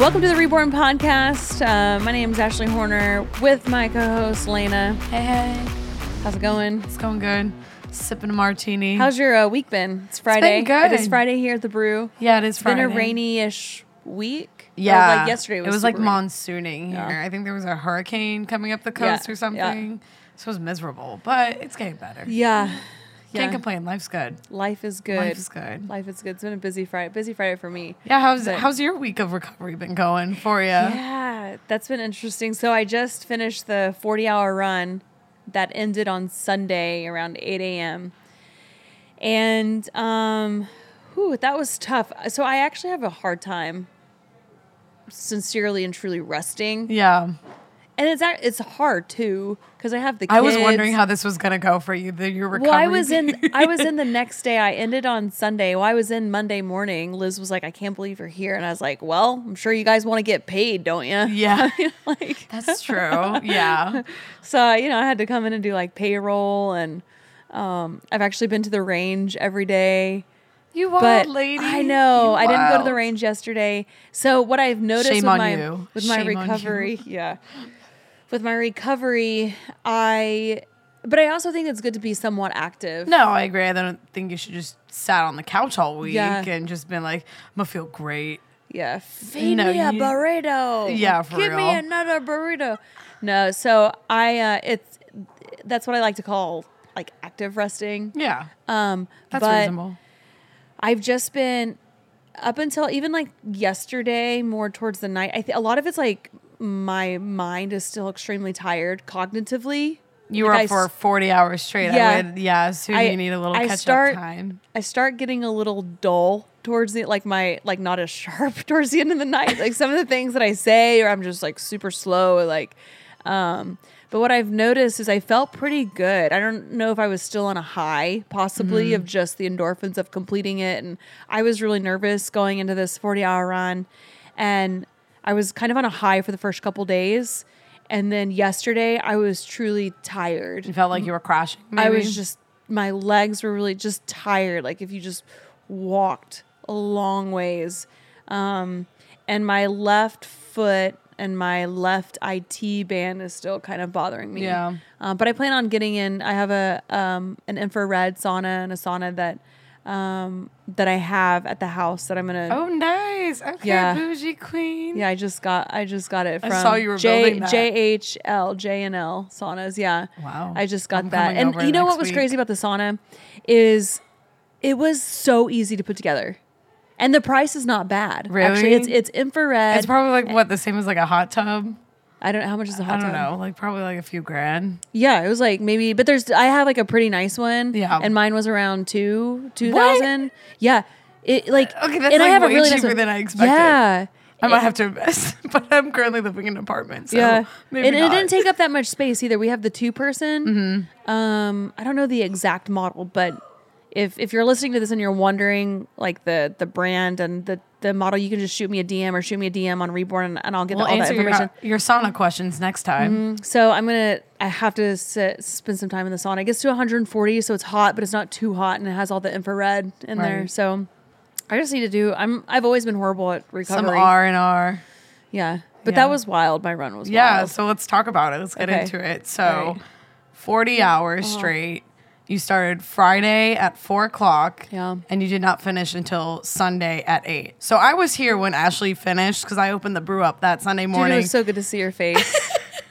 Welcome to the Reborn Podcast. Uh, my name is Ashley Horner with my co-host Lena. Hey, hey. How's it going? It's going good. Sipping a martini. How's your uh, week been? It's Friday. good. It is Friday here at the Brew. yeah, it is It's been a rainy-ish week. Or, Yeah. like yesterday was it was like rainy. monsooning here. Yeah. I think there was a hurricane coming up the Yeah, coast or yeah. something. So it was miserable, but it's getting better. Yeah. Yeah. Can't complain. Life's good. Life is good. Life is good. Life is good. It's been a busy Friday. Busy Friday for me. Yeah, how's But- how's your week of recovery been going for you? Yeah, that's been interesting. So I just finished the 40 hour run that ended on Sunday around 8 a.m. And um, whew, that was tough. So I actually have a hard time sincerely and truly resting. Yeah. And it's it's hard too because I have the kids. I was wondering how this was gonna go for you. The your recovery. Well, I was in. I was in the next day. I ended on Sunday. Well, I was in Monday morning. Liz was like, "I can't believe you're here," and I was like, "Well, I'm sure you guys want to get paid, don't you?" Yeah. like That's true. Yeah. so. You know, I had to come in and do like payroll, and um, I've actually been to the range every day. You wild lady. I know I didn't go to the range yesterday. So what I've noticed Shame with my you. with my Shame recovery, yeah, with my recovery, I. But I also think it's good to be somewhat active. No, I agree. I don't think you should just sat on the couch all week Yeah. and just been like, I'm gonna feel great. Yeah, feed No, me a you- burrito. Yeah, for give me another burrito. No, so I uh, it's that's what I like to call like active resting. Yeah. Um, That's reasonable. I've just been up until even like yesterday, more towards the night. I think a lot of it's like my mind is still extremely tired cognitively. You were Like, I up for 40 hours straight. Yeah. I would, yeah, so I- you need a little I catch start- up time. I start getting a little dull towards the like my like not as sharp towards the end of the night. Like some of the things that I say, or I'm just like super slow. Like, um, but what I've noticed is I felt pretty good. I don't know if I was still on a high, possibly of just the endorphins of completing it, and I was really nervous going into this 40 hour run, and I was kind of on a high for the first couple days. And then yesterday, I was truly tired. You felt like you were crashing. I was just my legs were really just tired. Like if you just walked a long ways, um, and my left foot and my left IT band is still kind of bothering me. Yeah. Um, but I plan on getting in. I have a um, an infrared sauna and a sauna that um, that I have at the house that I'm gonna. Oh, nice. Okay, Yeah. bougie queen. Yeah, I just got I just got it from. I saw you were J, building that. JHL, J and L saunas. Yeah. Wow. I just got I'm that. And you know what was week. crazy about the sauna is it was so easy to put together. And the price is not bad. Actually, Really? it's it's infrared. It's probably like what the same as like a hot tub. I don't know how much is a hot I don't tub? know, like probably like a few grand. Yeah, it was like maybe but there's I have like a pretty nice one. Yeah. And mine was around two two thousand. Yeah. It like Okay, that's and I like have a way really nice cheaper one. than I expected. Yeah. I might have to invest, but I'm currently living in an apartment, so yeah, maybe and it not. didn't take up that much space either. We have the two person. Mm-hmm. Um, I don't know the exact model, but if if you're listening to this and you're wondering like the the brand and the the model, you can just shoot me a DM or shoot me a DM on Reborn, and, and I'll get We'll all that answer your, information. your sauna questions next time. So I'm gonna I have to sit, spend some time in the sauna. It gets to 140, so it's hot, but it's not too hot, and it has all the infrared in there. So I just need to do. I'm I've always been horrible at recovery. Some R and R. yeah, but Yeah. that was wild. My run was Yeah, wild. so let's talk about it. Let's get Okay. into it. So, right. 40 hours Uh-huh. straight. You started Friday at four o'clock. Yeah. And you did not finish until Sunday at eight. So I was here when Ashley finished because I opened the brew up that Sunday Dude, morning. it was so good to see your face.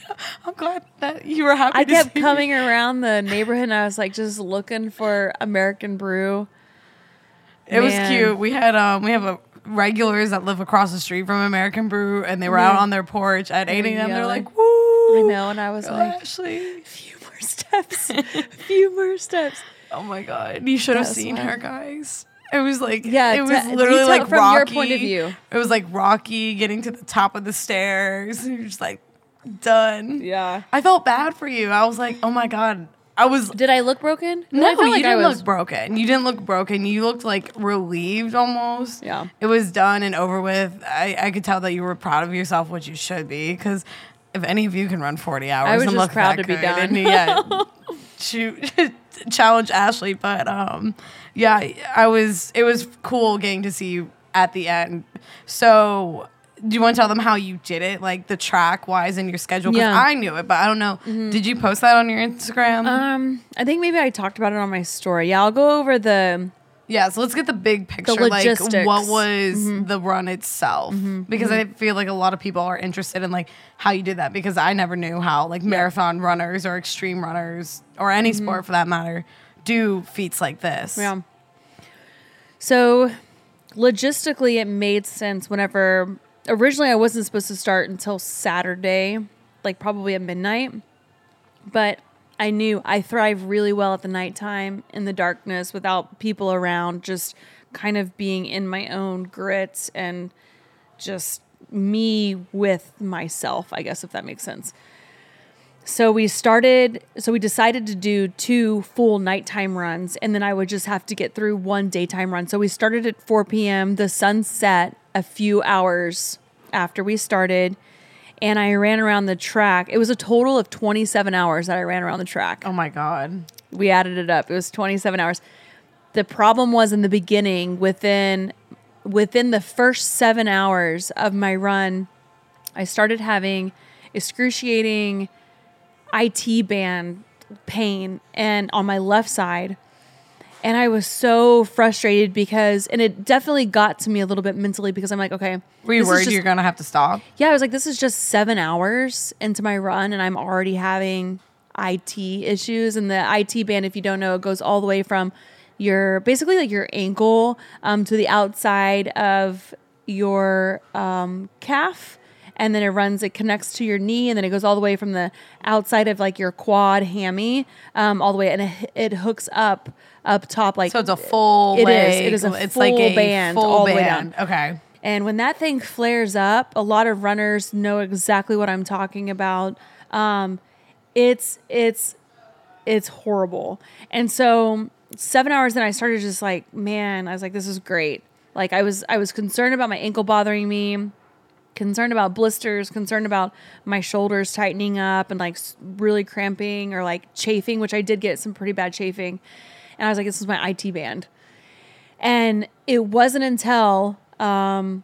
I'm glad that you were happy. I to kept see me. coming around the neighborhood and I was like just looking for American brew. It was cute. We had um we have a regulars that live across the street from American Brew, and they were out on their porch at 8 a.m. They're like, "Woo!" I know, and I was like, Ashley. More steps, a few more steps. Oh my god, you should have seen her, guys. It was like Yeah, it was te- literally like from your point of view. It was like Rocky getting to the top of the stairs. And you're just like done. Yeah. I felt bad for you. I was like, oh my god. I was Did I look broken? no, I felt you like I didn't look broken. You didn't look broken. You looked like relieved almost. Yeah. It was done and over with. I, I could tell that you were proud of yourself, which you should be, because if any of you can run 40 hours, I was and just proud to be good, done. And yeah, shoot, challenge Ashley. But um, yeah, I was. It was cool getting to see you at the end. So do you want to tell them how you did it, like the track wise in your schedule? Because Yeah. Mm-hmm. I knew it, but I don't know. Did you post that on your Instagram? Um, I think maybe I talked about it on my story. Yeah, I'll go over the yeah, so let's get the big picture. like, what was mm-hmm. the run itself? Mm-hmm. Because mm-hmm. I feel like a lot of people are interested in like how you did that. Because I never knew how like marathon runners or extreme runners or any sport for that matter do feats like this. Yeah. So logistically, it made sense whenever originally I wasn't supposed to start until Saturday, like probably at midnight. But I knew I thrive really well at the nighttime in the darkness without people around, just kind of being in my own grit and just me with myself, I guess, if that makes sense. So we started, so we decided to do two full nighttime runs, and then I would just have to get through one daytime run. So we started at 4 p.m. The sun set a few hours after we started, and I ran around the track. It was a total of 27 hours that I ran around the track. Oh my god. We added it up. It was 27 hours. The problem was in the beginning, within within the first seven hours of my run, I started having excruciating IT band pain and on my left side. And I was so frustrated because, and it definitely got to me a little bit mentally because I'm like, okay, Were you worried just, you're gonna have to stop? yeah, I was like, this is just seven hours into my run, and I'm already having IT issues. And the IT band, if you don't know, it goes all the way from your basically like your ankle um, to the outside of your um, calf. And then it runs, it connects to your knee, and then it goes all the way from the outside of like your quad hammy, um, all the way, and it, it hooks up up top like So it's a full. It is. leg. It is a it's full like a band full all the way band. down. Okay. And when that thing flares up, a lot of runners know exactly what I'm talking about. Um, it's it's it's horrible. And so seven hours in, I started just like, man, I was like, this is great. Like I was I was concerned about my ankle bothering me, concerned about blisters, concerned about my shoulders tightening up and like really cramping or like chafing, which I did get some pretty bad chafing. And I was like, this is my IT band. And it wasn't until um,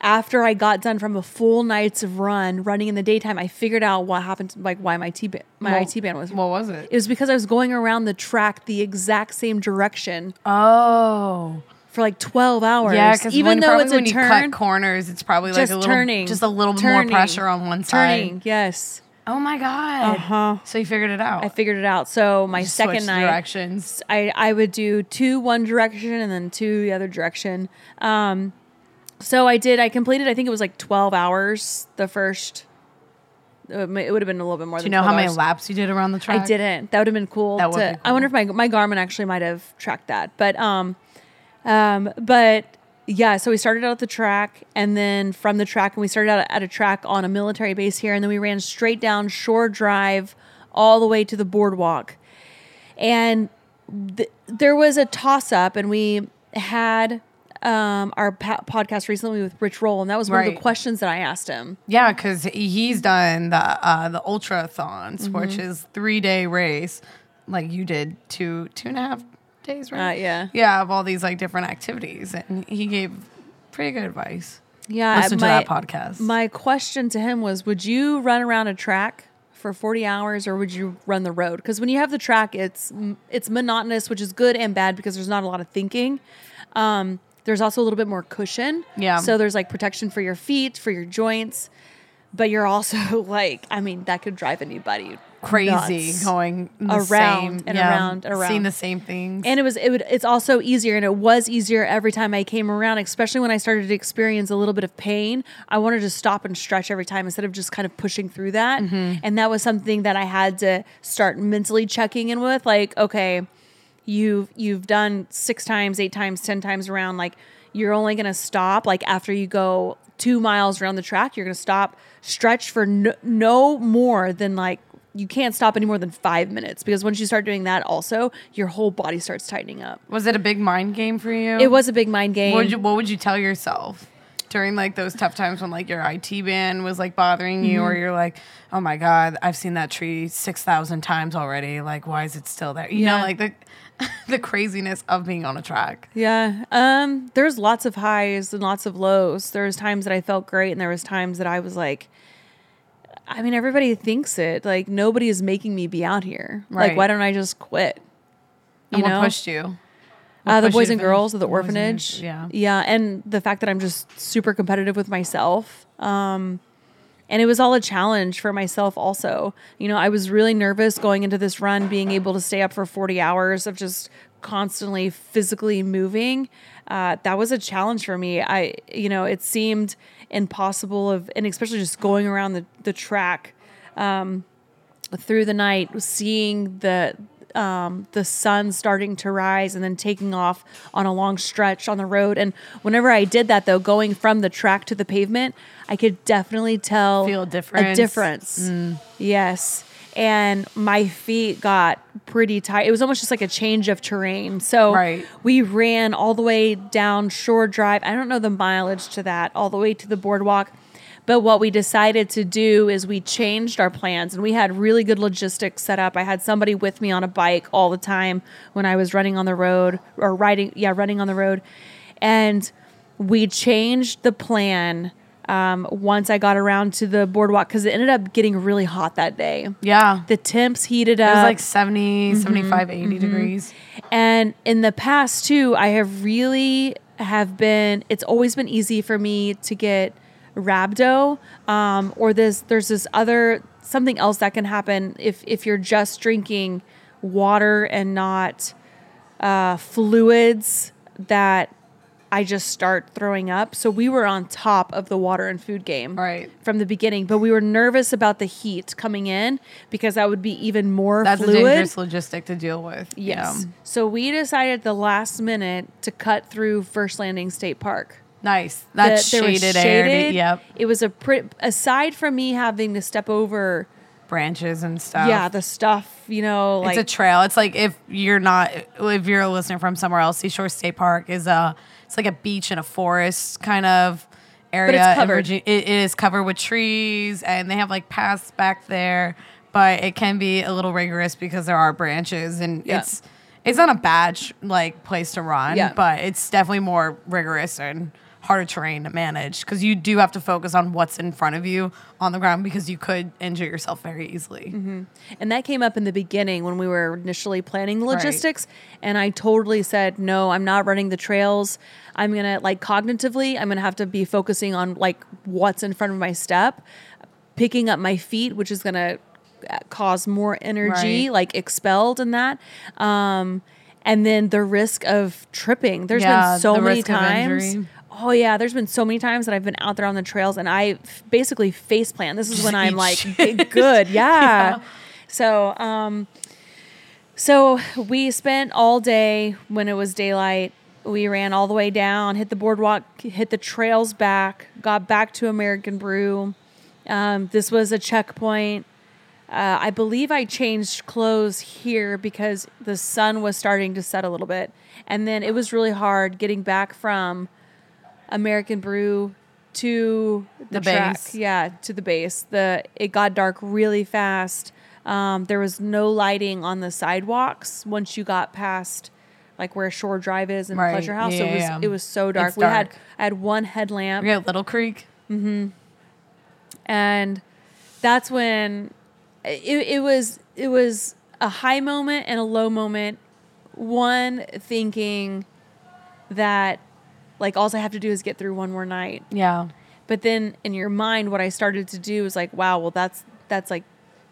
after I got done from a full night's of run, running in the daytime, I figured out what happened, like why my T band, my Well, IT band was. What was it? It was because I was going around the track the exact same direction Oh. For like twelve hours. Yeah, because even though it's a when you turn, cut corners, it's probably like just a little, turning, just a little bit turning, more pressure on one side. Turning, yes, Oh my god! Uh-huh. So you figured it out. I figured it out. So my Just second night, directions. I, I would do two one direction and then two the other direction. Um, so I did. I completed. I think it was like twelve hours. The first. It would have been a little bit more. Do you know how many laps you did around the track? I didn't. That would have been cool. That would to, be I wonder if my my Garmin actually might have tracked that. But um, um, but yeah. So we started out at the track, and then from the track, and we started out at a track on a military base here, and then we ran straight down Shore Drive all the way to the boardwalk, and th- there was a toss up, and we had. Um, our pa- podcast recently with Rich Roll, and that was one of the questions that I asked him. Yeah, because he's done the uh, the ultrathons, which Mm-hmm. is three day race, like you did two two and a half days, right? Uh, yeah. yeah, of all these like different activities, and he gave pretty good advice. Yeah, Listen to that podcast. My question to him was Would you run around a track for 40 hours or would you run the road? Because when you have the track, it's it's monotonous, which is good and bad because there's not a lot of thinking. Um, there's also a little bit more cushion. Yeah. So there's like protection for your feet, for your joints. But you're also like, I mean, that could drive anybody Crazy nuts. going Around same, and yeah, around and seeing around. the same things. And it was it would it's also easier and it was easier every time I came around, especially when I started to experience a little bit of pain. I wanted to stop and stretch every time instead of just kind of pushing through that. Mm-hmm. And that was something that I had to start mentally checking in with like, okay, you've you've done 6 times, 8 times, 10 times around like you're only going to stop like after you go 2 miles around the track, you're going to stop, stretch for no, no more than like you can't stop any more than five minutes because once you start doing that, also your whole body starts tightening up. was it a big mind game for you? It was a big mind game. What would you, what would you tell yourself during like those tough times when like your IT band was like bothering you, Mm-hmm. or you're like, oh my god, I've seen that tree six thousand times already. Like, why is it still there? You know, like the the craziness of being on a track. Yeah. Um, there's lots of highs and lots of lows. There was times that I felt great and there was times that I was like I mean, everybody thinks it. Like nobody is making me be out here. Like why don't I just quit? And You know? what pushed you? Uh, the boys and girls of the boys orphanage. yeah. Yeah. And the fact that I'm just super competitive with myself. Um, and it was all a challenge for myself also. You know, I was really nervous going into this run, being able to stay up for 40 hours of just constantly physically moving. Uh, that was a challenge for me. I, you know, it seemed impossible of, and especially just going around the, the track through the night, seeing the um, the sun starting to rise and then taking off on a long stretch on the road. And whenever I did that, though, going from the track to the pavement, I could definitely tell Feel a difference. Mm. A difference. Yes. And my feet got pretty tight. It was almost just like a change of terrain. So Right. we ran all the way down Shore Drive. I don't know the mileage to that, all the way to the boardwalk. But what we decided to do is we changed our plans and we had really good logistics set up. I had somebody with me on a bike all the time when I was running on the road or riding, yeah, running on the road. And we changed the plan um, once I got around to the boardwalk because it ended up getting really hot that day. Yeah. The temps heated up. It was like 70, Mm-hmm. 75, 80 degrees. And in the past too, I have really have been. It's always been easy for me to get rhabdo, um, or this. There's this other something else that can happen if if you're just drinking water and not uh, fluids that I just start throwing up. So we were on top of the water and food game Right. from the beginning, but we were nervous about the heat coming in because that would be even more That's fluid. a dangerous logistic to deal with. Yes. Yeah. So we decided at the last minute to cut through First Landing State Park. Nice. That The- shaded, area. Yep. It was a pretty, aside from me having to step over, Branches and stuff. yeah, the stuff, you know, like it's a trail. It's like if you're not, if you're a listener from somewhere else, Seashore State Park is a, it's like a beach and a forest kind of area. in covered. Virgi- It, it is covered with trees, and they have like paths back there, but it can be a little rigorous because there are branches, and Yeah. it's it's not a bad sh- like place to run, Yeah. but it's definitely more rigorous and harder terrain to manage because you do have to focus on what's in front of you on the ground because you could injure yourself very easily. And that came up in the beginning when we were initially planning the Right. logistics. And I totally said, no, I'm not running the trails. I'm going to, like, cognitively, I'm going to have to be focusing on, like, what's in front of my step, picking up my feet, which is going to cause more energy, Right. like, expelled in that. Um, and then the risk of tripping. There's Yeah, been so many times. Oh yeah, there's been so many times that I've been out there on the trails and I f- basically face plant. This is Just when I'm like shit. good, yeah. So, um, so we spent all day when it was daylight. We ran all the way down, hit the boardwalk, hit the trails back, got back to American Brew. Um, this was a checkpoint. Uh, I believe I changed clothes here because the sun was starting to set a little bit. And then it was really hard getting back from American Brew to the, The track. base. Yeah, to the base. The it got dark really fast. Um, there was no lighting on the sidewalks once you got past like where Shore Drive is and Right. Pleasure House. Yeah, so it was yeah. it was so dark. It's We had. I had one headlamp We got Little Creek. Mm-hmm. and that's when it, it was it was a high moment and a low moment one thinking that like all i have to do is get through one more night Yeah. but then in your mind what i started to do was like wow well that's that's like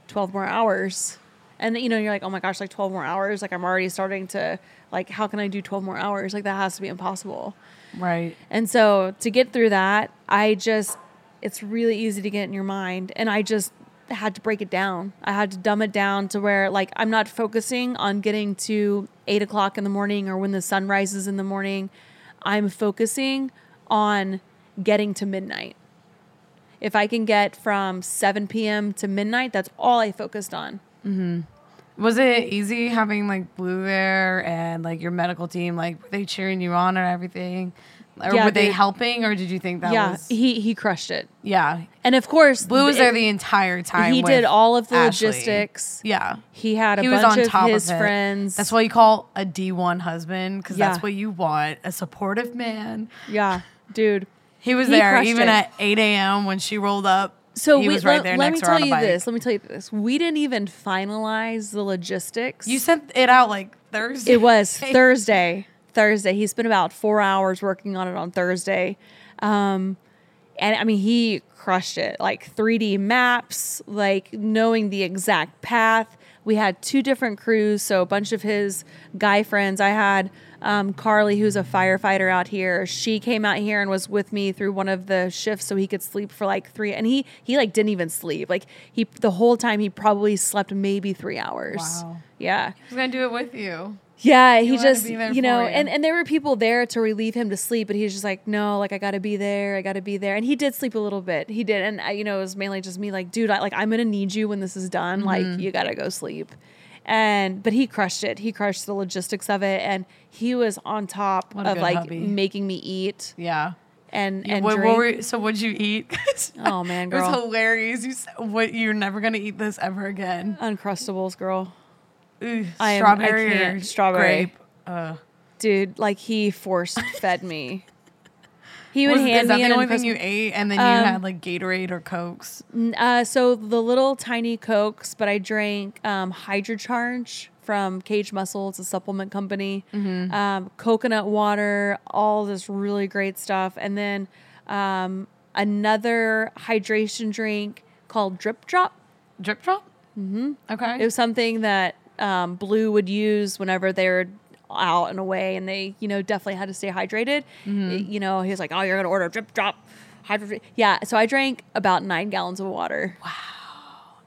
12 more hours and you know you're like oh my gosh like 12 more hours like i'm already starting to like how can i do 12 more hours like that has to be impossible Right. and so to get through that, I just, it's really easy to get in your mind. And I just had to break it down. I had to dumb it down to where, like, I'm not focusing on getting to eight o'clock in the morning or when the sun rises in the morning. I'm focusing on getting to midnight. If I can get from 7 p.m. to midnight, that's all I focused on. Mm-hmm. Was it easy having like Blue there and like your medical team? Like, were they cheering you on and everything? Or Yeah, were they dude. helping, or did you think that yeah, was? he he crushed it. yeah, And of course, Blue was it- there the entire time. he did all of the Ashley. logistics. Yeah, He had a he was bunch on of top his of friends. That's what you call a D one husband, because Yeah. that's what you want—a supportive man. yeah, dude. He was He there even it. at 8 a.m. when she rolled up. So he we, was right let, there let next me tell you bike. this. Let me tell you this. We didn't even finalize the logistics. You sent it out like Thursday. It was Thursday. Thursday. He spent about four hours working on it on Thursday. Um, and I mean, he crushed it. Like 3D maps, like knowing the exact path. We had two different crews, so a bunch of his guy friends. I had um, Carly, who's a firefighter out here. She came out here and was with me through one of the shifts, so he could sleep for like three. And he he like didn't even sleep. Like he the whole time he probably slept maybe three hours. Wow. Yeah. He's gonna do it with you. Yeah, he just you know, you. and and there were people there to relieve him to sleep, but he's just like, no, like I got to be there, I got to be there, and he did sleep a little bit. He did, and I, you know, it was mainly just me, like, dude, I, like I'm gonna need you when this is done. Mm-hmm. Like you gotta go sleep, and but he crushed it. He crushed the logistics of it, and he was on top of like hubby. making me eat Yeah. and and what, what were, so what'd you eat? oh man, It was hilarious. You said, "What? You're never gonna eat this ever again." uncrustables, girl, Ooh, I am- I strawberry. Strawberry. grape? Uh, dude, like he force fed me. He would was, hand is that me the only thing you ate, and then you Um, had like Gatorade or Cokes? Uh, so the little tiny cokes, but I drank um, Hydra-Charge from Kaged Muscle. It's a supplement company. Mm-hmm. Um, coconut water, all this really great stuff, and then um, another hydration drink called Drip Drop. Drip drop. Mm-hmm. Okay. It was something that um, Blue would use whenever they're out and away, and they, you know, definitely had to stay hydrated. Mm-hmm. You know, he was like, "Oh, you're gonna order drip drop." Hydro- yeah, so I drank about nine gallons of water. Wow.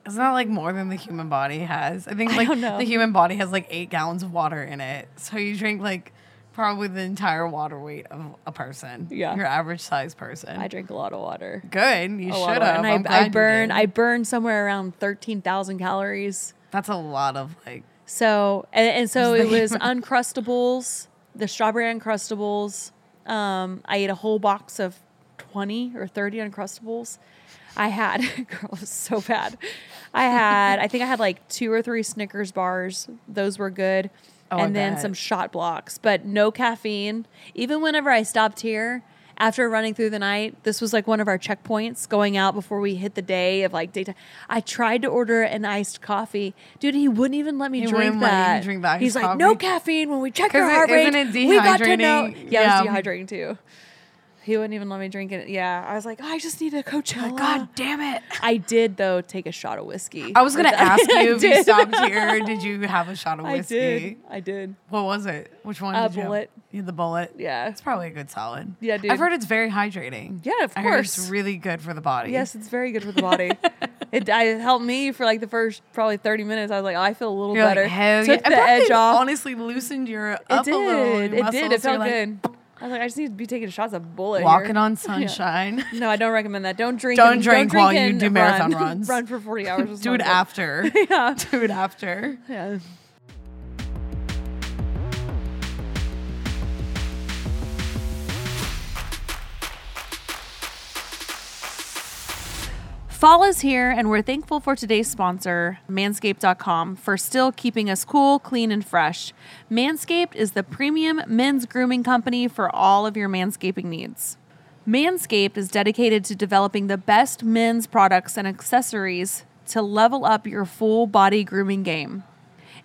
Isn't that like more than the human body has? I think like don't the human body has like eight gallons of water in it. So you drink like probably the entire water weight of a person. Yeah. Your average size person. I drink a lot of water. Good. You should have. And I, I burn. I burn somewhere around thirteen thousand calories. That's a lot of like. So and, and so it was uncrustables, the strawberry uncrustables. Um, I ate a whole box of twenty or thirty uncrustables. I had girl, was so bad. I had I think I had like two or three Snickers bars. Those were good. Oh, I and then bet. some shot blocks, but no caffeine. Even whenever I stopped here after running through the night, this was like one of our checkpoints going out before we hit the day of like daytime. I tried to order an iced coffee. Dude, he wouldn't even let me He drink that. drink He's like, no caffeine when we check your it- heart rate. we got to know. dehydrating? Yeah, it was Yeah. dehydrating too. He wouldn't even let me drink it. Yeah, I was like, oh, I just need a Coachella. Oh, God damn it. I did though take a shot of whiskey. I was gonna ask you if you stopped here. Did you have a shot of whiskey? I did. I did. What was it? Which one? A you Bulleit. You had the Bulleit. Yeah. It's probably a good solid. Yeah, dude. I've heard it's very hydrating. Yeah, of I heard it's course. really good for the body. Yes, it's very good for the body. it, I, it helped me for like the first probably 30 minutes. I was like, oh, I feel a little You're better. like, Took yeah. the edge off. Honestly, loosened your it up did. a little. it did. It muscles. You're felt like, good. I was like, I just need to be taking shots of Bulleit. Walking on Yeah. sunshine. No, I don't recommend that. Don't drink. Don't and- drink while you do marathon run. runs. run for 40 hours. Do it after. Yeah. Do it after. Yeah. Fall is here, and we're thankful for today's sponsor, Manscaped.com, for still keeping us cool, clean, and fresh. Manscaped is the premium men's grooming company for all of your manscaping needs. Manscaped is dedicated to developing the best men's products and accessories to level up your full body grooming game.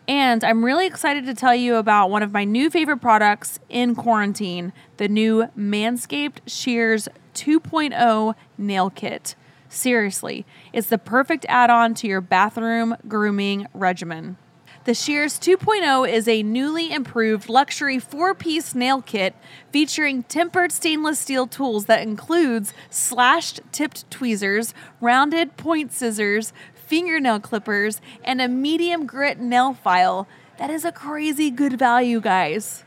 And I'm really excited to tell you about one of my new favorite products in quarantine the new Manscaped Shears 2.0 Nail Kit. Seriously, it's the perfect add on to your bathroom grooming regimen. The Shears 2.0 is a newly improved luxury four piece nail kit featuring tempered stainless steel tools that includes slashed tipped tweezers, rounded point scissors, fingernail clippers, and a medium grit nail file. That is a crazy good value, guys.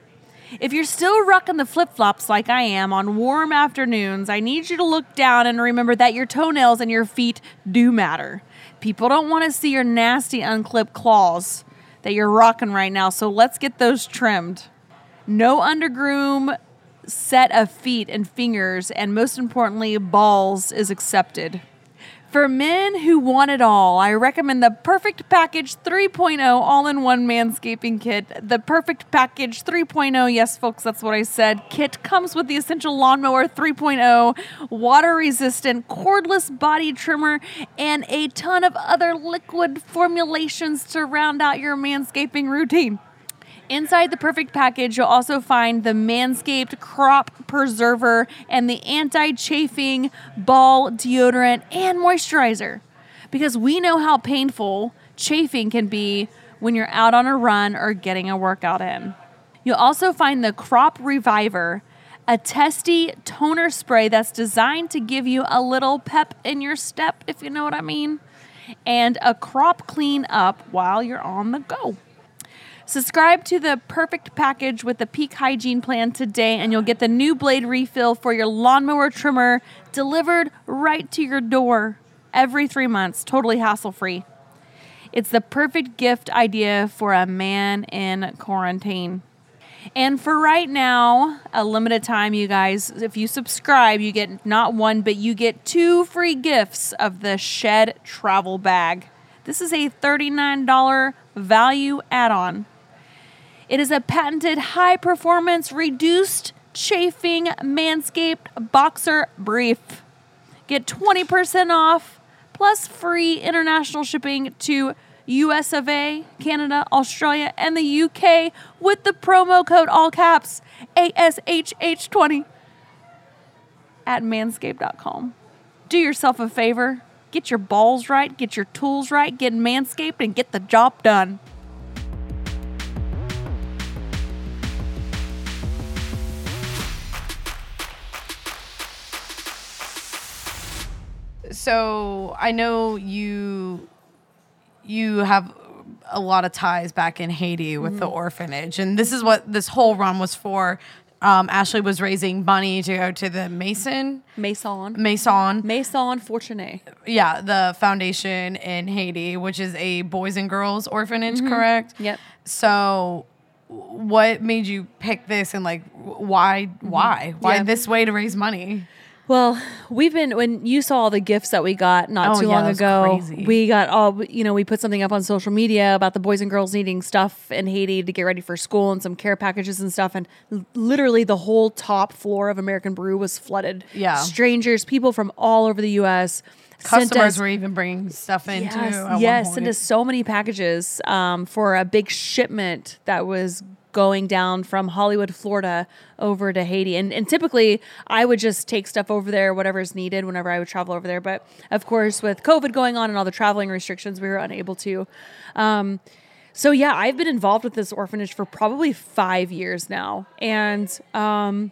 If you're still rocking the flip flops like I am on warm afternoons, I need you to look down and remember that your toenails and your feet do matter. People don't want to see your nasty unclipped claws that you're rocking right now, so let's get those trimmed. No undergroom set of feet and fingers, and most importantly, balls is accepted. For men who want it all, I recommend the Perfect Package 3.0 all in one manscaping kit. The Perfect Package 3.0, yes, folks, that's what I said. Kit comes with the Essential Lawnmower 3.0, water resistant, cordless body trimmer, and a ton of other liquid formulations to round out your manscaping routine. Inside the perfect package, you'll also find the Manscaped Crop Preserver and the anti chafing ball deodorant and moisturizer. Because we know how painful chafing can be when you're out on a run or getting a workout in. You'll also find the Crop Reviver, a testy toner spray that's designed to give you a little pep in your step, if you know what I mean, and a crop clean up while you're on the go. Subscribe to the perfect package with the peak hygiene plan today, and you'll get the new blade refill for your lawnmower trimmer delivered right to your door every three months, totally hassle free. It's the perfect gift idea for a man in quarantine. And for right now, a limited time, you guys, if you subscribe, you get not one, but you get two free gifts of the Shed Travel Bag. This is a $39 value add on. It is a patented high performance, reduced chafing Manscaped boxer brief. Get 20% off plus free international shipping to US of A, Canada, Australia, and the UK with the promo code all caps ASHH20 at manscaped.com. Do yourself a favor, get your balls right, get your tools right, get manscaped, and get the job done. So I know you you have a lot of ties back in Haiti with the mm-hmm. orphanage, and this is what this whole run was for. Um, Ashley was raising money to go to the Mason Maison. Maison, Maison Fortuné. yeah, the foundation in Haiti, which is a boys and girls orphanage, mm-hmm. correct? Yep. So, what made you pick this, and like, why, why, mm-hmm. why Yeah. this way to raise money? Well, we've been when you saw all the gifts that we got not Oh, too yeah, long ago. crazy. We got all you know. We put something up on social media about the boys and girls needing stuff in Haiti to get ready for school and some care packages and stuff. And literally, the whole top floor of American Brew was flooded. Yeah. strangers, people from all over the U.S. Customers us- were even bringing stuff in yes, too. yes, sent us so many packages um, for a big shipment that was going down from Hollywood, Florida, over to Haiti. And, and typically, I would just take stuff over there, whatever is needed, whenever I would travel over there. But of course, with COVID going on and all the traveling restrictions, we were unable to. Um, so yeah, I've been involved with this orphanage for probably five years now, and um,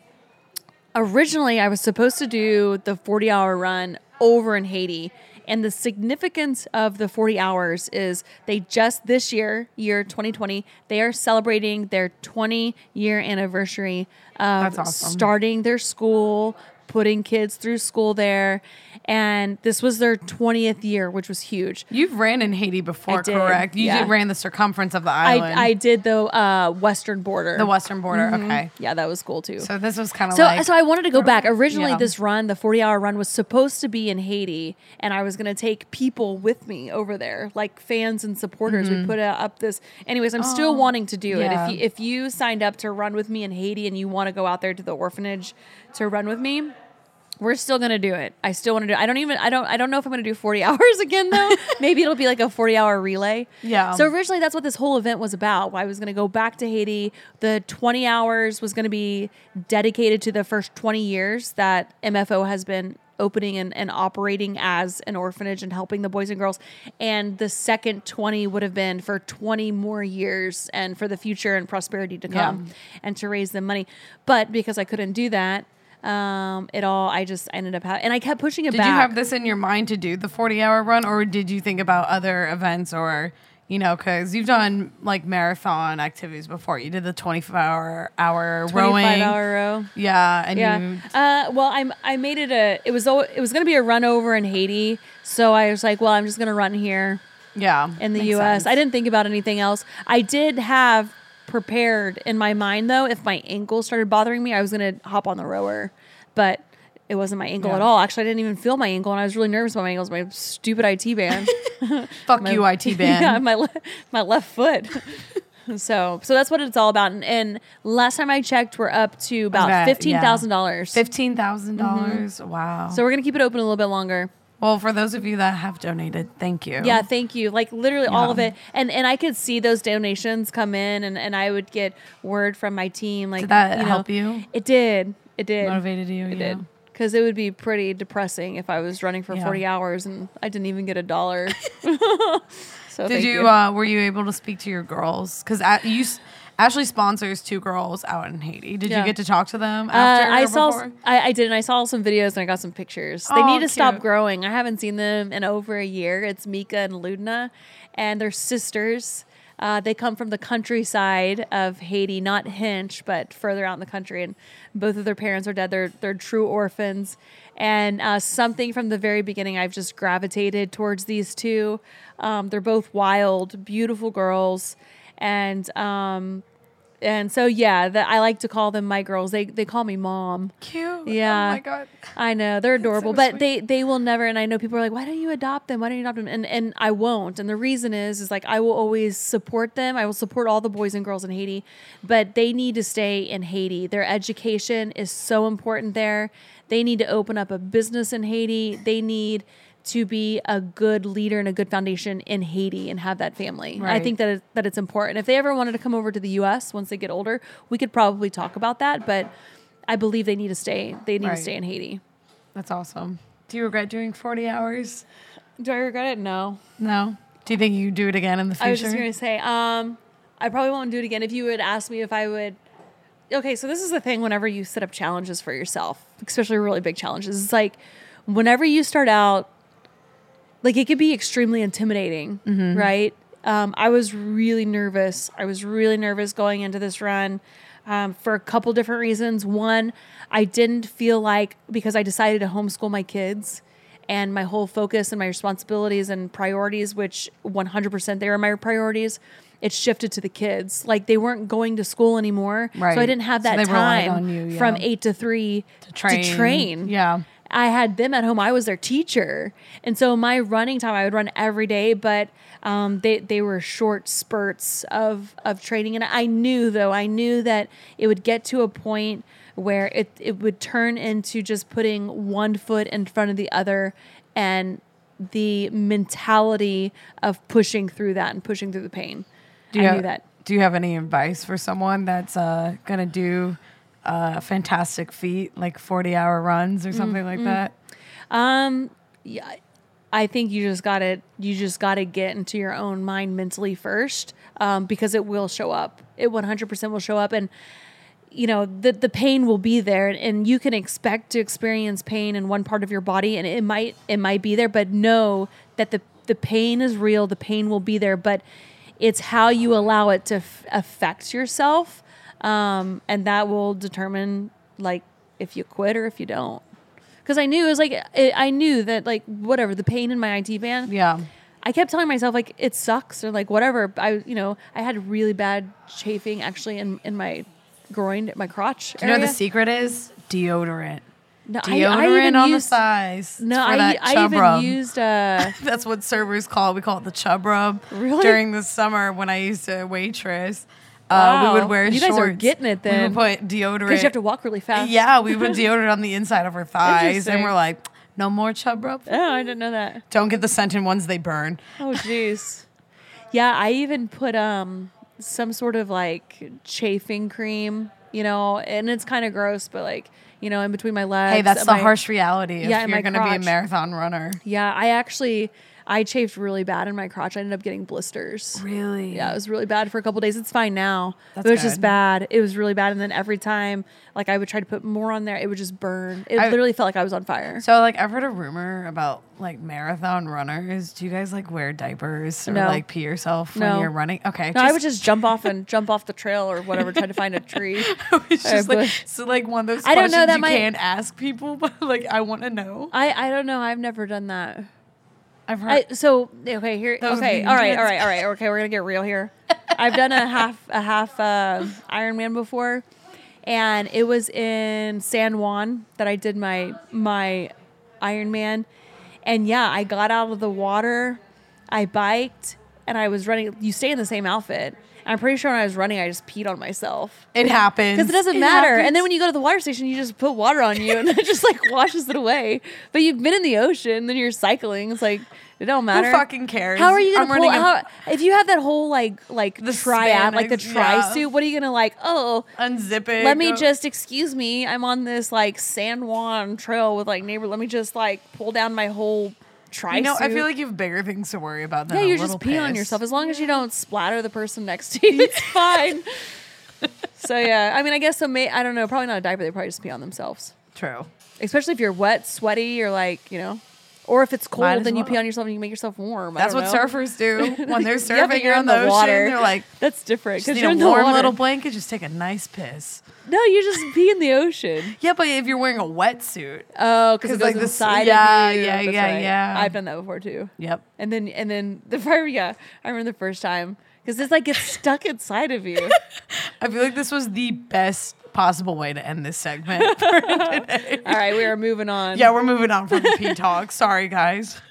originally I was supposed to do the 40 hour run over in Haiti. And the significance of the 40 hours is they just this year, year 2020, they are celebrating their 20 year anniversary um, of awesome. starting their school, putting kids through school there. And this was their 20th year, which was huge. You've ran in Haiti before, did, correct? You yeah. did ran the circumference of the island. I, I did the uh, western border. the western border. Okay. yeah, that was cool too. So this was kind of So, like so I wanted to go back. Originally, Yeah. this run, the 40 hour run, was supposed to be in Haiti, and I was going to take people with me over there, like fans and supporters. We put uh, up this. Anyways, I'm still wanting to do Mm-hmm. Oh, yeah. it. If you, if you signed up to run with me in Haiti and you want to go out there to the orphanage to run with me, we're still gonna do it. I still want to do. It. I don't even. I don't. I don't know if I'm gonna do 40 hours again though. Maybe it'll be like a 40 hour relay. Yeah. So originally that's what this whole event was about. I was gonna go back to Haiti. The 20 hours was gonna be dedicated to the first 20 years that MFO has been opening and, and operating as an orphanage and helping the boys and girls. And the second 20 would have been for 20 more years and for the future and prosperity to come and to raise them money. But because I couldn't do that, um, it all, I just ended up having, and I kept pushing it Did back. Did you have this in your mind to do the 40 hour run or did you think about other events or you know cuz you've done like marathon activities before. You did the 25 hour hour 25 rowing. hour row. Yeah, and Yeah. you Uh, well, I'm I made it a. It was it was going to be a run over in Haiti, so I was like, well, I'm just going to run here yeah, in the U.S. sense. I didn't think about anything else. I did have prepared in my mind though. If my ankle started bothering me, I was gonna hop on the rower, but it wasn't my ankle Yeah. at all. Actually, I didn't even feel my ankle, and I was really nervous about my ankles. My stupid IT band. Fuck you, IT band. yeah, my le- my left foot. so so that's what it's all about. And, and last time I checked, we're up to about fifteen thousand dollars. Fifteen dollars. Mm-hmm. Wow. So we're gonna keep it open a little bit longer. Well, for those of you that have donated, thank you. Yeah, thank you. Like literally all of it. And and I could see those donations come in and, and I would get word from my team like Did that you know, help you? It did. It did. Motivated you. It yeah. did. Because it would be pretty depressing if I was running for Yeah. 40 hours and I didn't even get a dollar. so Did thank you, Uh, were you able to speak to your girls? Because you, Ashley sponsors two girls out in Haiti. Did Yeah. you get to talk to them Uh. I or saw, before? I, I did, and I saw some videos and I got some pictures. They Oh, need to stop growing. I haven't seen them in over a year. It's Mika and Ludna, and they're sisters. Uh, they come from the countryside of Haiti, not Hinche, but further out in the country. And both of their parents are dead. They're they're true orphans. And uh, something from the very beginning, I've just gravitated towards these two. Um, they're both wild, beautiful girls, and um, and so yeah, that I like to call them my girls. They they call me mom. Cute. Oh yeah. Oh my god. I know they're adorable, so but sweet. they they will never. And I know people are like, "Why don't you adopt them? Why don't you adopt them?" And and I won't. And the reason is, is like I will always support them. I will support all the boys and girls in Haiti, but they need to stay in Haiti. Their education is so important there. They need to open up a business in Haiti. They need to be a good leader and a good foundation in Haiti and have that family. I think that it, that it's important. If they ever wanted to come over to the U.S. once they get older, we could probably talk about that. But I believe they need to stay. They need Right. to stay in Haiti. That's awesome. Do you regret doing 40 hours? Do I regret it? No. No. Do you think you do it again in the future? I was just gonna say, um, I probably won't do it again. If you would ask me if I would, okay. So this is the thing. Whenever you set up challenges for yourself, especially really big challenges, it's like whenever you start out, like it could be extremely intimidating, right? Um, I was really nervous. I was really nervous going into this run um, for a couple different reasons. One, I didn't feel like because I decided to homeschool my kids and my whole focus and my responsibilities and priorities, which 100% they were my priorities, it shifted to the kids. Like they weren't going to school anymore. So I didn't have that relied time on you, from eight to three to train. train. Yeah. I had them at home. I was their teacher, and so my running time I would run every day, but um, they they were short spurts of of training. And I knew though, I knew that it would get to a point where it it would turn into just putting one foot in front of the other, and the mentality of pushing through that and pushing through the pain. Do you I have, knew that. Do you have any advice for someone that's uh, gonna do a fantastic feat, like 40 hour runs or something like that? Um, yeah, I think you just gotta you just gotta get into your own mind mentally first, um, because it will show up. It one hundred percent will show up, and you know the the pain will be there, and you can expect to experience pain in one part of your body, and it might it might be there, but know that the the pain is real. The pain will be there, but it's how you allow it to f- affect yourself, um, and that will determine like if you quit or if you don't because I knew it was like it, I knew that like whatever the pain in my IT band. Yeah. I kept telling myself like it sucks or like whatever. I you know I had really bad chafing actually in in my groin, my crotch Do you know area. what the secret is? Deodorant. no, Deodorant even on used, the thighs. No, I I even rub. used uh That's what servers call. it. We call it the chub rub. Really? During the summer when I used to waitress, uh, we would wear shorts. You shorts. guys are getting it then. We would put deodorant. because you have to walk really fast. Yeah, we put deodorant on the inside of our thighs, and we're like, no more chub rub. Oh, I didn't know that. Don't get the scented ones; they burn. Oh jeez. yeah, I even put um some sort of like chafing cream, you know, and it's kind of gross, but like you know, in between my legs. Hey, that's the my- harsh reality Yeah, and you're going to be a marathon runner. Yeah, I actually I chafed really bad in my crotch. I ended up getting blisters. Really? Yeah, it was really bad for a couple days. It's fine now. That's it was just bad. It was really bad. And then every time, like I would try to put more on there, it would just burn. It I- literally felt like I was on fire. So, like, I've heard a rumor about like marathon runners. Do you guys like wear diapers or No. like pee yourself when No. you're running? Okay, No, I would just jump off and jump off the trail or whatever, try to find a tree. it's just like so like one of those I don't questions know, that you might- can't ask people, but like I want to know. I I don't know. I've never done that. I've heard. I, so okay here. Okay, all right, all right, all right. Okay, we're gonna get real here. I've done a half a half uh, Ironman before, and it was in San Juan that I did my my Ironman, and yeah, I got out of the water, I biked, and I was running. You stay in the same outfit. I'm pretty sure when I was running, I just peed on myself It happens because it doesn't It matter. happens. And then when you go to the water station, you just put water on you, and it just like washes it away. But you've been in the ocean, then you're cycling. It's like it don't matter. who fucking cares? How are you I'm gonna pull? running a- if you have that whole like like The triad, like the tri yeah. suit, what are you gonna like? Oh, unzip it? let me just excuse me. I'm on this like San Juan trail with like neighbor. Let me just like pull down my whole tri. You know, I feel like you have bigger things to worry about than yeah, little just peeing on yourself. As long as you don't splatter the person next to you, it's fine. so yeah, I mean, I guess so. May I don't know. Probably not a diaper. They probably just pee on themselves. True. Especially if you're wet, sweaty, or like you know, or if it's cold, as then you pee on yourself and you make yourself warm. That's what know. surfers do when they're surfing. you're you're in on the the, ocean. water. They're like, That's different just because need you're a in the warm water. little blanket. Just take a nice piss. No, you just pee in the ocean. Yeah, but if you're wearing a wetsuit, Oh, because it 'Cause, goes like, like the s- inside yeah, of you. yeah, That's yeah, right. yeah. I've done that before too. yep. And then and then the fire, yeah, I remember the first time because this like gets stuck inside of you. I feel like this was the best possible way to end this segment for today. All right, we are moving on. Yeah, we're moving on from the pee talk. Sorry, guys.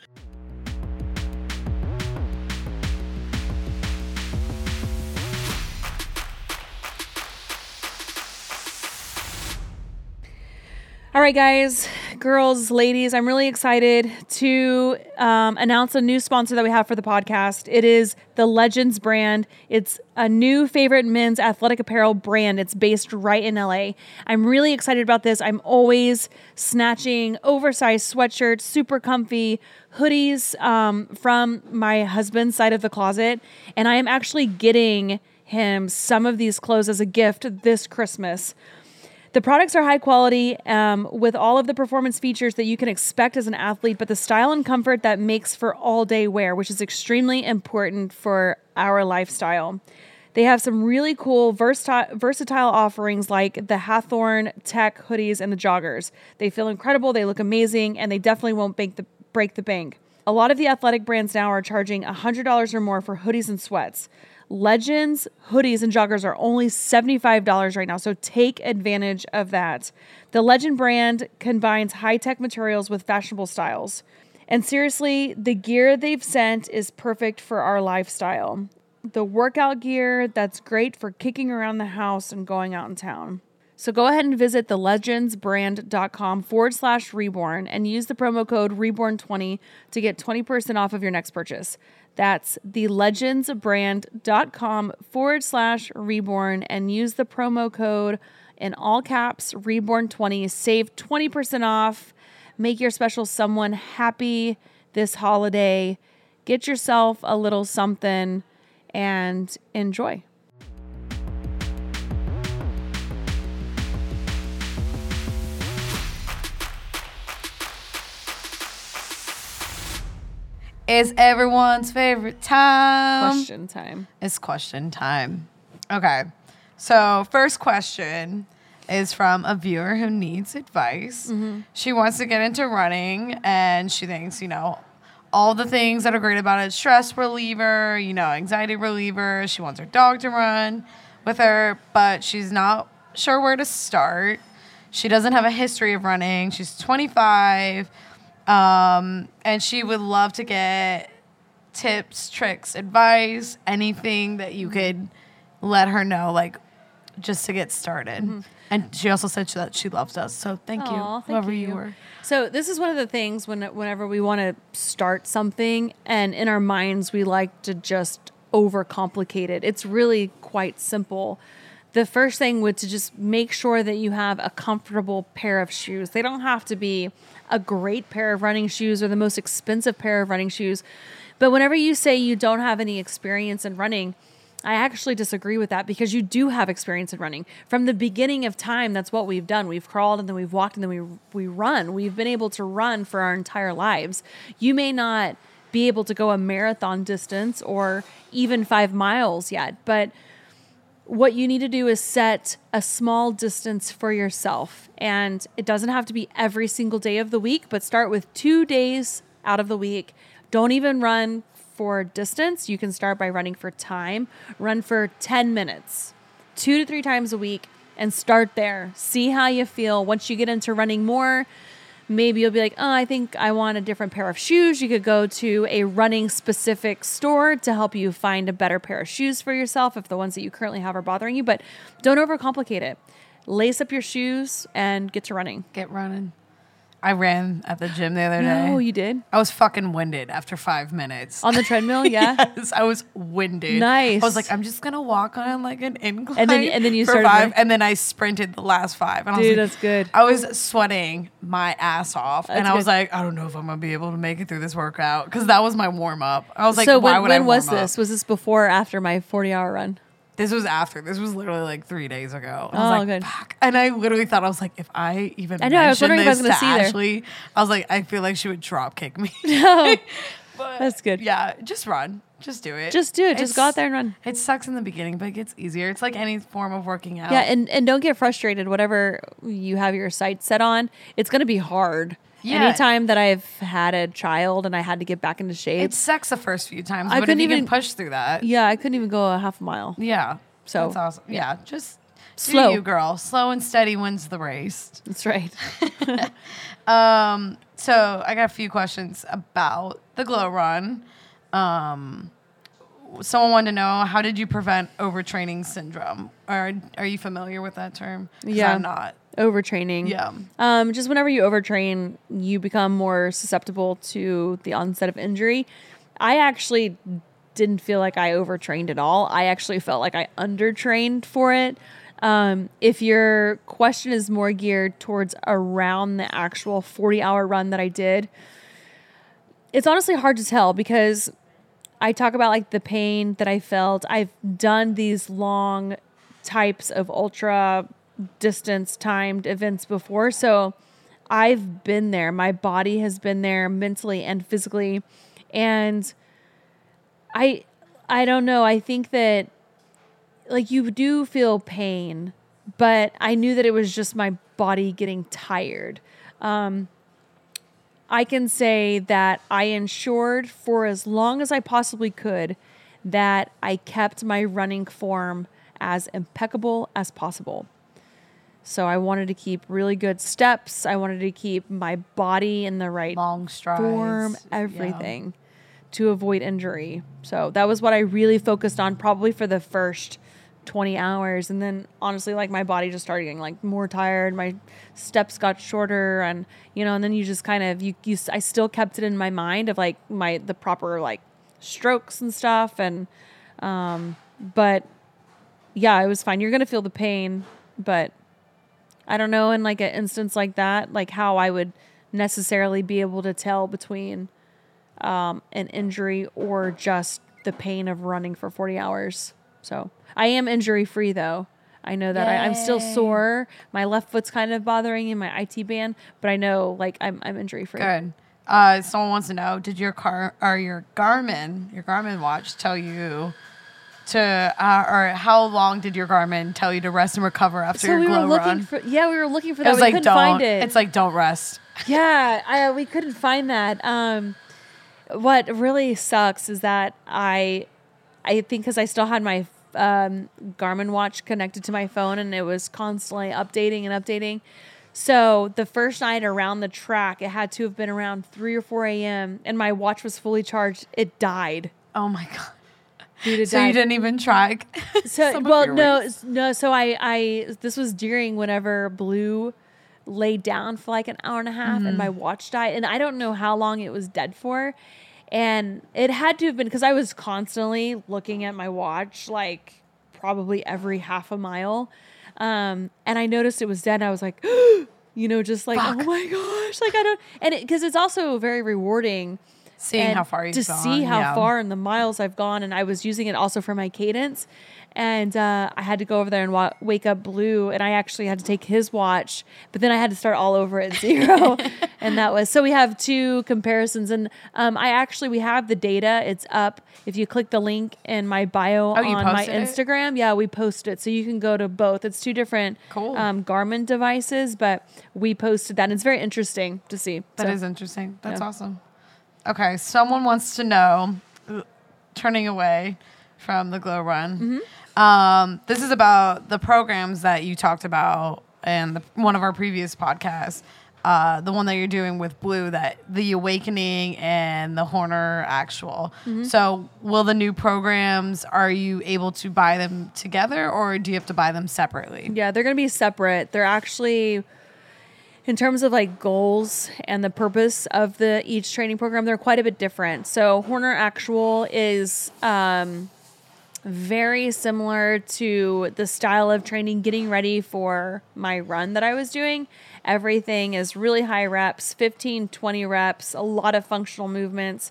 All right, guys, girls, ladies, I'm really excited to um, announce a new sponsor that we have for the podcast. It is the Legends brand. It's a new favorite men's athletic apparel brand. It's based right in LA. I'm really excited about this. I'm always snatching oversized sweatshirts, super comfy hoodies um, from my husband's side of the closet. And I am actually getting him some of these clothes as a gift this Christmas. The products are high quality um, with all of the performance features that you can expect as an athlete, but the style and comfort that makes for all day wear, which is extremely important for our lifestyle. They have some really cool versatile, versatile offerings like the Hathorn Tech hoodies and the joggers. They feel incredible, they look amazing, and they definitely won't break the, break the bank. A lot of the athletic brands now are charging $100 or more for hoodies and sweats. Legends hoodies and joggers are only $75 right now, so take advantage of that. The Legend brand combines high tech materials with fashionable styles. And seriously, the gear they've sent is perfect for our lifestyle. The workout gear that's great for kicking around the house and going out in town. So go ahead and visit thelegendsbrand.com forward slash reborn and use the promo code reborn20 to get 20% off of your next purchase. That's thelegendsbrand.com forward slash reborn and use the promo code in all caps reborn20. Save 20% off. Make your special someone happy this holiday. Get yourself a little something and enjoy. It's everyone's favorite time. Question time. It's question time. Okay. So, first question is from a viewer who needs advice. Mm-hmm. She wants to get into running and she thinks, you know, all the things that are great about it stress reliever, you know, anxiety reliever. She wants her dog to run with her, but she's not sure where to start. She doesn't have a history of running. She's 25. Um, and she would love to get tips, tricks, advice, anything that you could let her know, like just to get started. And she also said that she loves us. So thank you, thank whoever you. you. were. So this is one of the things when whenever we want to start something and in our minds we like to just overcomplicate it. It's really quite simple. The first thing would to just make sure that you have a comfortable pair of shoes. They don't have to be a great pair of running shoes or the most expensive pair of running shoes. But whenever you say you don't have any experience in running, I actually disagree with that because you do have experience in running. From the beginning of time, that's what we've done. We've crawled and then we've walked and then we we run. We've been able to run for our entire lives. You may not be able to go a marathon distance or even 5 miles yet, but what you need to do is set a small distance for yourself. And it doesn't have to be every single day of the week, but start with 2 days out of the week. Don't even run for distance, you can start by running for time. Run for 10 minutes, two to three times a week, and start there. See how you feel. Once you get into running more, maybe you'll be like, oh, I think I want a different pair of shoes. You could go to a running specific store to help you find a better pair of shoes for yourself if the ones that you currently have are bothering you. But don't overcomplicate it. Lace up your shoes and get to running. Get running. I ran at the gym the other day. Oh, you did? I was fucking winded after five minutes. On the treadmill, yeah. yes, I was winded. Nice. I was like, I'm just gonna walk on like an incline. then- and then you for started five, running. and then I sprinted the last five. And I was Dude, like, that's good. I was sweating my ass off, and That's I was like, I don't know if I'm gonna be able to make it through this workout because that was my warm up. I was like, so why when, would I when was up? this? Was this before or after my 40 hour run? This was after. This was literally like three days ago. I Oh, was like, good. fuck. And I literally thought I was like, if I even I know, I was mentioned wondering if I was this gonna to see there. Ashley, I was like, I feel like she would drop kick me. No. But That's good. Yeah, just run. Just do it. Just do it. Just go out there and run. It sucks in the beginning, but it gets easier. It's like any form of working out. Yeah, and, and don't get frustrated. Whatever you have your sights set on, it's going to be hard. Yeah. Anytime that I've had a child and I had to get back into shape, it sucks the first few times, I couldn't even- push through that, yeah, I couldn't even go a half a mile. yeah. So, that's awesome. Yeah, just Slow. you, girl. Slow and steady wins the race. That's right. Um, so I got a few questions about the glow run. Um, someone wanted to know how did you prevent overtraining syndrome? Are are you familiar with that term? Yeah. I'm not. Overtraining. Yeah. Um, just whenever you overtrain, you become more susceptible to the onset of injury. I actually didn't feel like I overtrained at all. I actually felt like I undertrained for it. Um, if your question is more geared towards around the actual 40 hour run that I did, it's honestly hard to tell because I talk about like the pain that I felt. I've done these long types of ultra distance timed events before. So I've been there. My body has been there mentally and physically. And I I don't know. I think that like you do feel pain, but I knew that it was just my body getting tired. Um, I can say that I ensured for as long as I possibly could that I kept my running form as impeccable as possible. So I wanted to keep really good steps. I wanted to keep my body in the right Long strides. form, yeah. everything to avoid injury. So that was what I really focused on probably for the first 20 hours and then honestly like my body just started getting like more tired my steps got shorter and you know and then you just kind of you, you I still kept it in my mind of like my the proper like strokes and stuff and um but yeah it was fine you're going to feel the pain but I don't know in like an instance like that, like how I would necessarily be able to tell between um, an injury or just the pain of running for 40 hours. So I am injury free though. I know that I, I'm still sore. My left foot's kind of bothering in my IT band, but I know like I'm, I'm injury free. Good. Uh, someone wants to know: Did your car or your Garmin, your Garmin watch, tell you to, uh, or how long did your Garmin tell you to rest and recover after So your we were looking run? for yeah, we were looking for it that. was we like couldn't don't. find it. It's like don't rest. yeah, I, we couldn't find that. Um, what really sucks is that I, I think because I still had my um, Garmin watch connected to my phone and it was constantly updating and updating. So the first night around the track, it had to have been around three or four a.m. and my watch was fully charged. It died. Oh my god! Dude, it So you didn't even try. So well, no, race? no. So I, I this was during whenever Blue laid down for like an hour and a half, and Mm-hmm. my watch died, and I don't know how long it was dead for, and it had to have been because I was constantly looking at my watch, like probably every half a mile, um, and I noticed it was dead. And I was like, you know, just like Fuck. oh my gosh, like I don't, and because it's also very rewarding Seeing how far you've to gone. see how yeah. far and the miles I've gone, and I was using it also for my cadence. And uh, I had to go over there and wa- wake up Blue, and I actually had to take his watch, but then I had to start all over at zero, and that was so. We have two comparisons, and um, I actually we have the data. It's up if you click the link in my bio Oh, on my posted it? Instagram. Yeah, we post it, so you can go to both. It's two different Cool. um, Garmin devices, but we posted that, and it's very interesting to see. That So- is interesting. That's Yeah. awesome. Okay, someone wants to know turning away from the glow run. Mm-hmm. Um, this is about the programs that you talked about in the, one of our previous podcasts. Uh, the one that you're doing with Blue, that the Awakening and the Horner Actual. Mm-hmm. So, will the new programs are you able to buy them together, or do you have to buy them separately? Yeah, they're going to be separate. They're actually in terms of like goals and the purpose of the each training program, they're quite a bit different. So Horner Actual is um, very similar to the style of training getting ready for my run that I was doing. Everything is really high reps, 15, 20 reps, a lot of functional movements.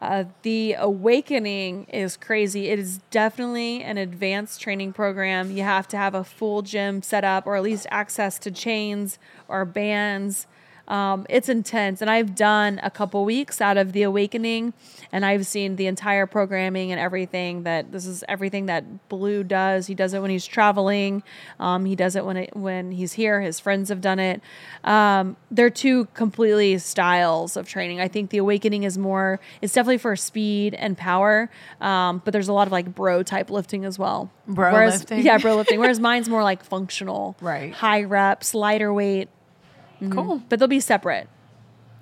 Uh, the awakening is crazy. It is definitely an advanced training program. You have to have a full gym set up or at least access to chains or bands. Um, it's intense. And I've done a couple weeks out of the awakening and I've seen the entire programming and everything that this is everything that Blue does. He does it when he's traveling. Um, he does it when it, when he's here. His friends have done it. Um, they're two completely styles of training. I think the awakening is more. It's definitely for speed and power, um, but there's a lot of like bro type lifting as well. Bro Whereas, lifting? yeah, bro lifting. Whereas mine's more like functional, Right. High reps, lighter weight, Cool. but they'll be separate.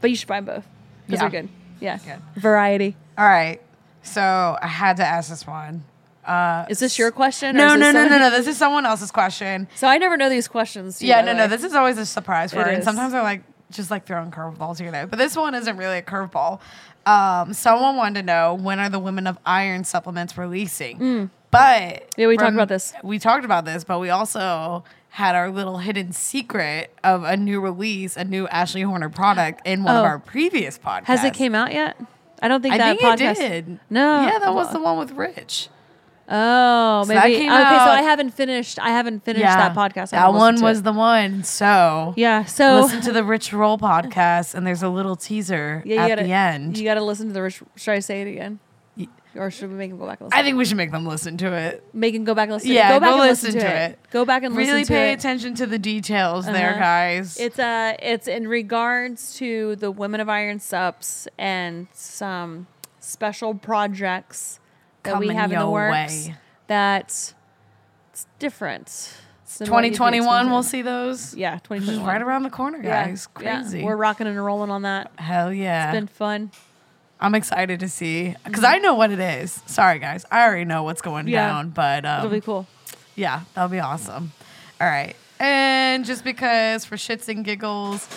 But you should buy them both because Yeah. they're good. Yeah, Good. variety. All right. So I had to ask this one. Uh, Is this your question? no, no, no, no, no. This is someone else's question. So I never know these questions. Yeah, no, no. This is always a surprise for her. And sometimes I like just like throwing curveballs here there. But this one isn't really a curveball. Um, someone wanted to know when are the Women of Iron supplements releasing? But Mm. Yeah, we talked about this. We talked about this, but we also had our little hidden secret of a new release, a new Ashley Horner product in one of Oh. our previous podcasts. Has it came out yet? I don't think I that think podcast. it did. No. Yeah, that was the one with Rich. Oh, So that maybe. came okay, so I haven't finished. I haven't finished that podcast. I That one was it. the one. So Yeah. So listen to the Rich Roll podcast, and there's a little teaser yeah, at gotta, the end. You got to listen to the. Rich- Should I say it again? Or should we make him go back and listen? I think we should make them listen to it. make him go back and listen. Yeah, go back go and listen listen, to it. it. Go back and Really listen to pay it. attention to the details there, Uh-huh. guys. It's uh it's in regards to the Women of Iron Subs and some special projects that we have in the works way. that it's different. than what you'd be 2021, we'll see those. Yeah, 2021. right around the corner, Yeah, guys. yeah. Crazy. We're rocking and rolling on that. Hell yeah. It's been fun. I'm excited to see because I know what it is. Sorry, guys. I already know what's going Yeah. down, but um, It'll be cool. Yeah, that'll be awesome. All right. And just because for shits and giggles,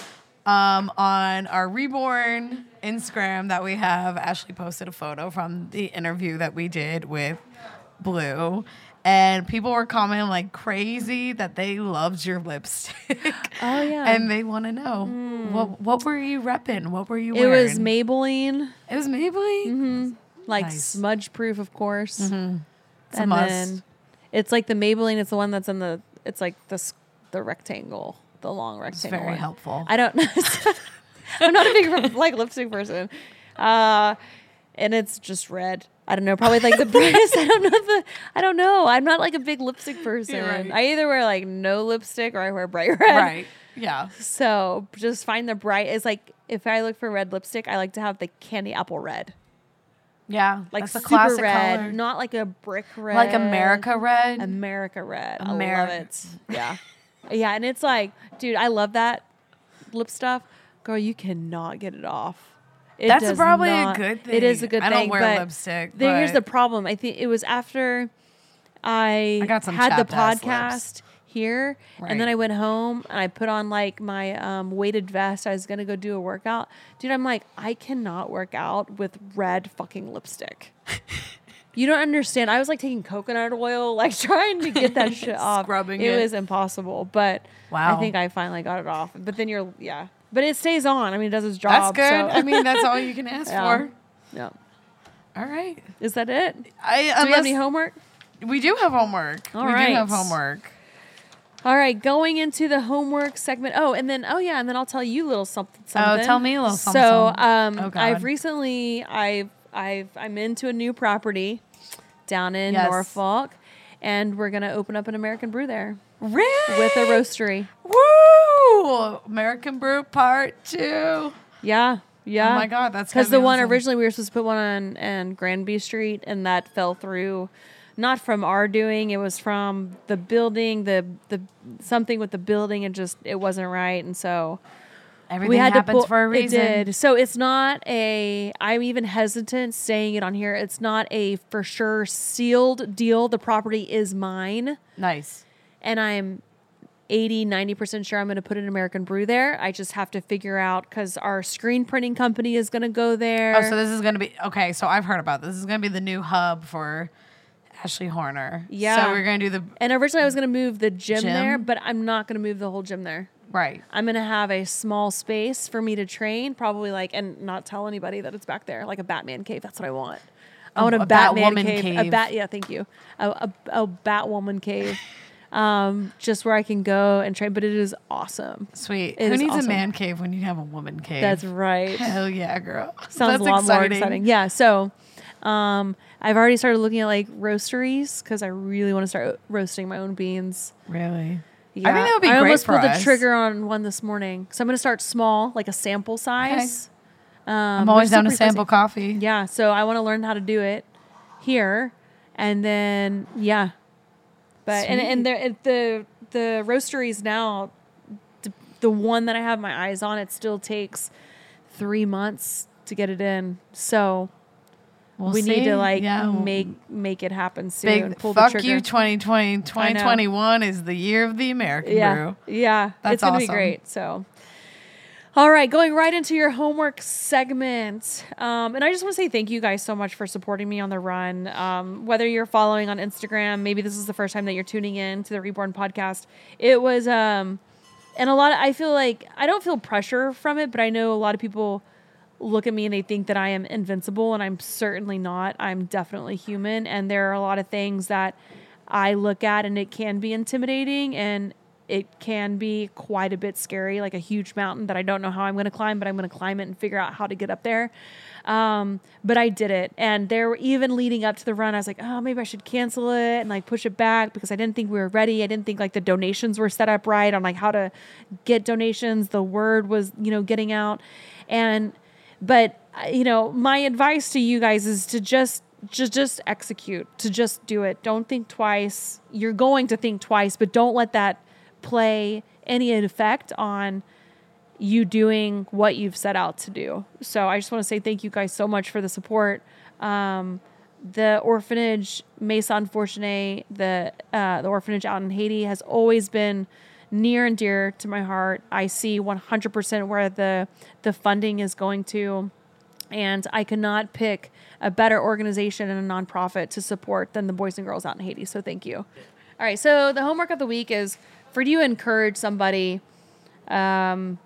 um, on our reborn Instagram that we have, Ashley posted a photo from the interview that we did with Blue. And people were commenting like crazy that they loved your lipstick. Oh yeah. and they want to know hmm. what what were you repping? What were you wearing? it wearing? was Maybelline, It was Maybelline. Mm-hmm. like Nice. smudge proof, of course. Mm-hmm. It's a and must. then it's like the Maybelline. It's the one that's in the. It's like this the rectangle, the long It's rectangle. very one. helpful. I don't. I'm not a big like lipstick person, uh, and it's just red. I don't know. Probably like the brightest. I don't know the. I don't know. I'm not like a big lipstick person. right. I either wear like no lipstick or I wear bright red. right. Yeah. So just find the bright. It's like if I look for red lipstick, I like to have the candy apple red, Yeah. like That's the super classic red, color. not like a brick red, like America red. America red. I America- love it. Yeah. yeah. And it's like, dude, I love that lip stuff. Girl, you cannot get it off. It That's probably a not- good It is a good I thing. I don't wear lipstick, here's the problem. I think it was after I, I got some had the podcast here, and then I went home and I put on like my um, weighted vest. I was gonna go do a workout, dude. I'm like, I cannot work out with red fucking lipstick. You don't understand. I was like taking coconut oil, like trying to get that shit off. Scrubbing it, it. was impossible, but Wow. I think I finally got it off. But then you're, yeah, but it stays on. I mean, it does its job. That's good. so- I mean, that's all you can ask Yeah. for. yeah. All right. Is that it? I, Do we have any homework? we do have homework. All we do have homework. All right, going into the homework segment. Oh, and then oh yeah, and then I'll tell you a little something. something. Oh, tell me a little something, So, um, Oh, I've recently I've I've I'm into a new property down in Yes. Norfolk, and we're gonna open up an American brew there Really? with a roastery. Woo! American Brew Part Two. Yeah, Yeah. Oh my god, that's Because the one originally we were supposed to put one on and Granby Street, and that fell through. Not from our doing; it was from the building, the the something with the building, and just it wasn't right, and so everything we had happens to pull. for a reason. It did. So it's not a. I'm even hesitant saying it on here. It's not a for sure sealed deal. The property is mine, Nice. and I'm 80, 90% sure I'm going to put an American Brew there. I just have to figure out because our screen printing company is going to go there. Oh, so this is gonna be okay. So I've heard about this. This is gonna be the new hub for Ashley Horner. Yeah. So we're gonna do the And originally I was going to move the gym, Gym? there, but I'm not going to move the whole gym there. Right. I'm going to have a small space for me to train, probably like, and not tell anybody that it's back there, like a Batman cave. That's what I want. I want a, a Batman Batwoman cave, A bat, yeah, thank you. A, a, a Batwoman cave, um, just where I can go and train. But it is awesome. Sweet. It Who needs awesome. a man cave when you have a woman cave? That's right. Hell yeah, girl. Sounds That's a lot more exciting. Yeah. So, um, I've already started looking at like roasteries because I really want to start roasting my own beans. Really? Yeah. I think that would be I great almost for pulled us. the trigger on one this morning, so I'm going to start small, like a sample size. Um, I'm always down to sample coffee. Yeah. So I want to learn how to do it here, and then yeah. But and and it- the the roasteries now, the, the one that I have my eyes on, it still takes three months to get it in. So We'll we need to like Yeah, make make it happen soon. Big pull the fuck trigger. you 2020 2021 is the year of the American yeah, brew. yeah, That's it's gonna be great. So, all right, going right into your homework segment, um, and I just want to say thank you guys so much for supporting me on the run. Um, whether you're following on Instagram, maybe this is the first time that you're tuning in to the Reborn podcast. It was, um, and a lot. Of, I feel like I don't feel pressure from it, but I know a lot of people look at me and they think that I am invincible, and I'm certainly not. I'm definitely human, and there are a lot of things that I look at, and it can be intimidating, and it can be quite a bit scary, like a huge mountain that I don't know how I'm going to climb, but I'm going to climb it and figure out how to get up there. Um, but I did it, and there were even leading up to the run, I was like, oh, maybe I should cancel it and like push it back because I didn't think we were ready. I didn't think like the donations were set up right on like how to get donations. The word was, you know, getting out, and but uh, you know my advice to you guys is to just just just execute to just do it. Don't think twice. You're going to think twice but don't let that play any effect on you doing what you've set out to do. So i just want to say thank you guys so much for the support. Um, the orphanage maison fortuné the uh, the orphanage out in haiti has always been near and dear to my heart. I see 100% where the the funding is going to and I cannot pick a better organization and a nonprofit to support than the Boys and Girls out in Haiti. So thank you. All right, so the homework of the week is for you to encourage somebody um,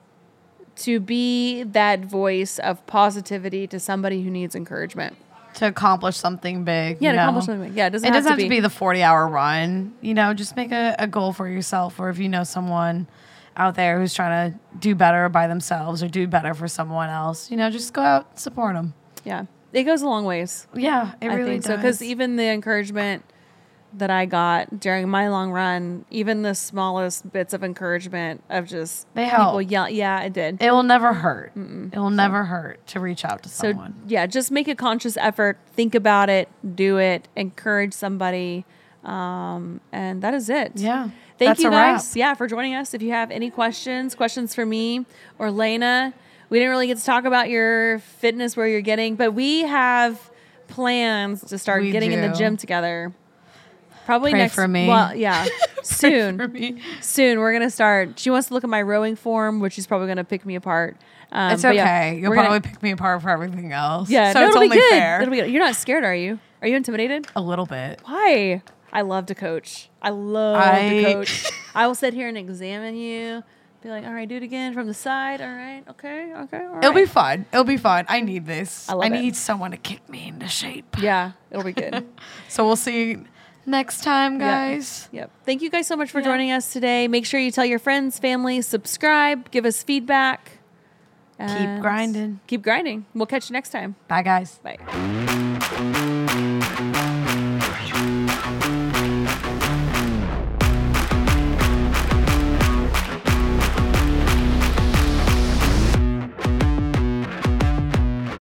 to be that voice of positivity to somebody who needs encouragement. To accomplish something big. Yeah, to know? accomplish something. big. Yeah, it doesn't, It have, doesn't have to, to be the 40 hour run. You know, just make a, a goal for yourself. Or if you know someone out there who's trying to do better by themselves or do better for someone else, you know, just go out and support them. Yeah, it goes a long ways. Yeah, it I really does. so because even the encouragement that I got during my long run, even the smallest bits of encouragement of just They people help. yell, yeah, it did. it will never hurt. It will never hurt to reach out to so someone. yeah, just make a conscious effort, think about it, do it, encourage somebody, um, and that is it. Yeah, Thank that's you wrap. guys, yeah, for joining us. If you have any questions, questions for me or Lena, we didn't really get to talk about your fitness where you're getting, but we have plans to start We getting in the gym together. Probably Pray next for me. Well, yeah, soon. For me. Soon we're gonna start. She wants to look at my rowing form, which is probably gonna pick me apart. Um, It's okay. yeah, You'll we're gonna- probably pick me apart for everything else. yeah, so no, it's it'll only be good. fair. It'll be good. You're not scared, are you? Are you intimidated? a little bit. Why? I love to coach. I love I- to coach. I will sit here and examine you. Be like, all right, do it again from the side. All right, okay, okay. All It'll be right." fun. It'll be fun. I need this. I I, it. need someone to kick me into shape. Yeah, it'll be good. So we'll see next time, guys. yep. Thank you guys so much for Yeah. joining us today. Make sure you tell your friends, family, subscribe, give us feedback. Keep grinding. Keep grinding. We'll catch you next time. Bye, guys. Bye.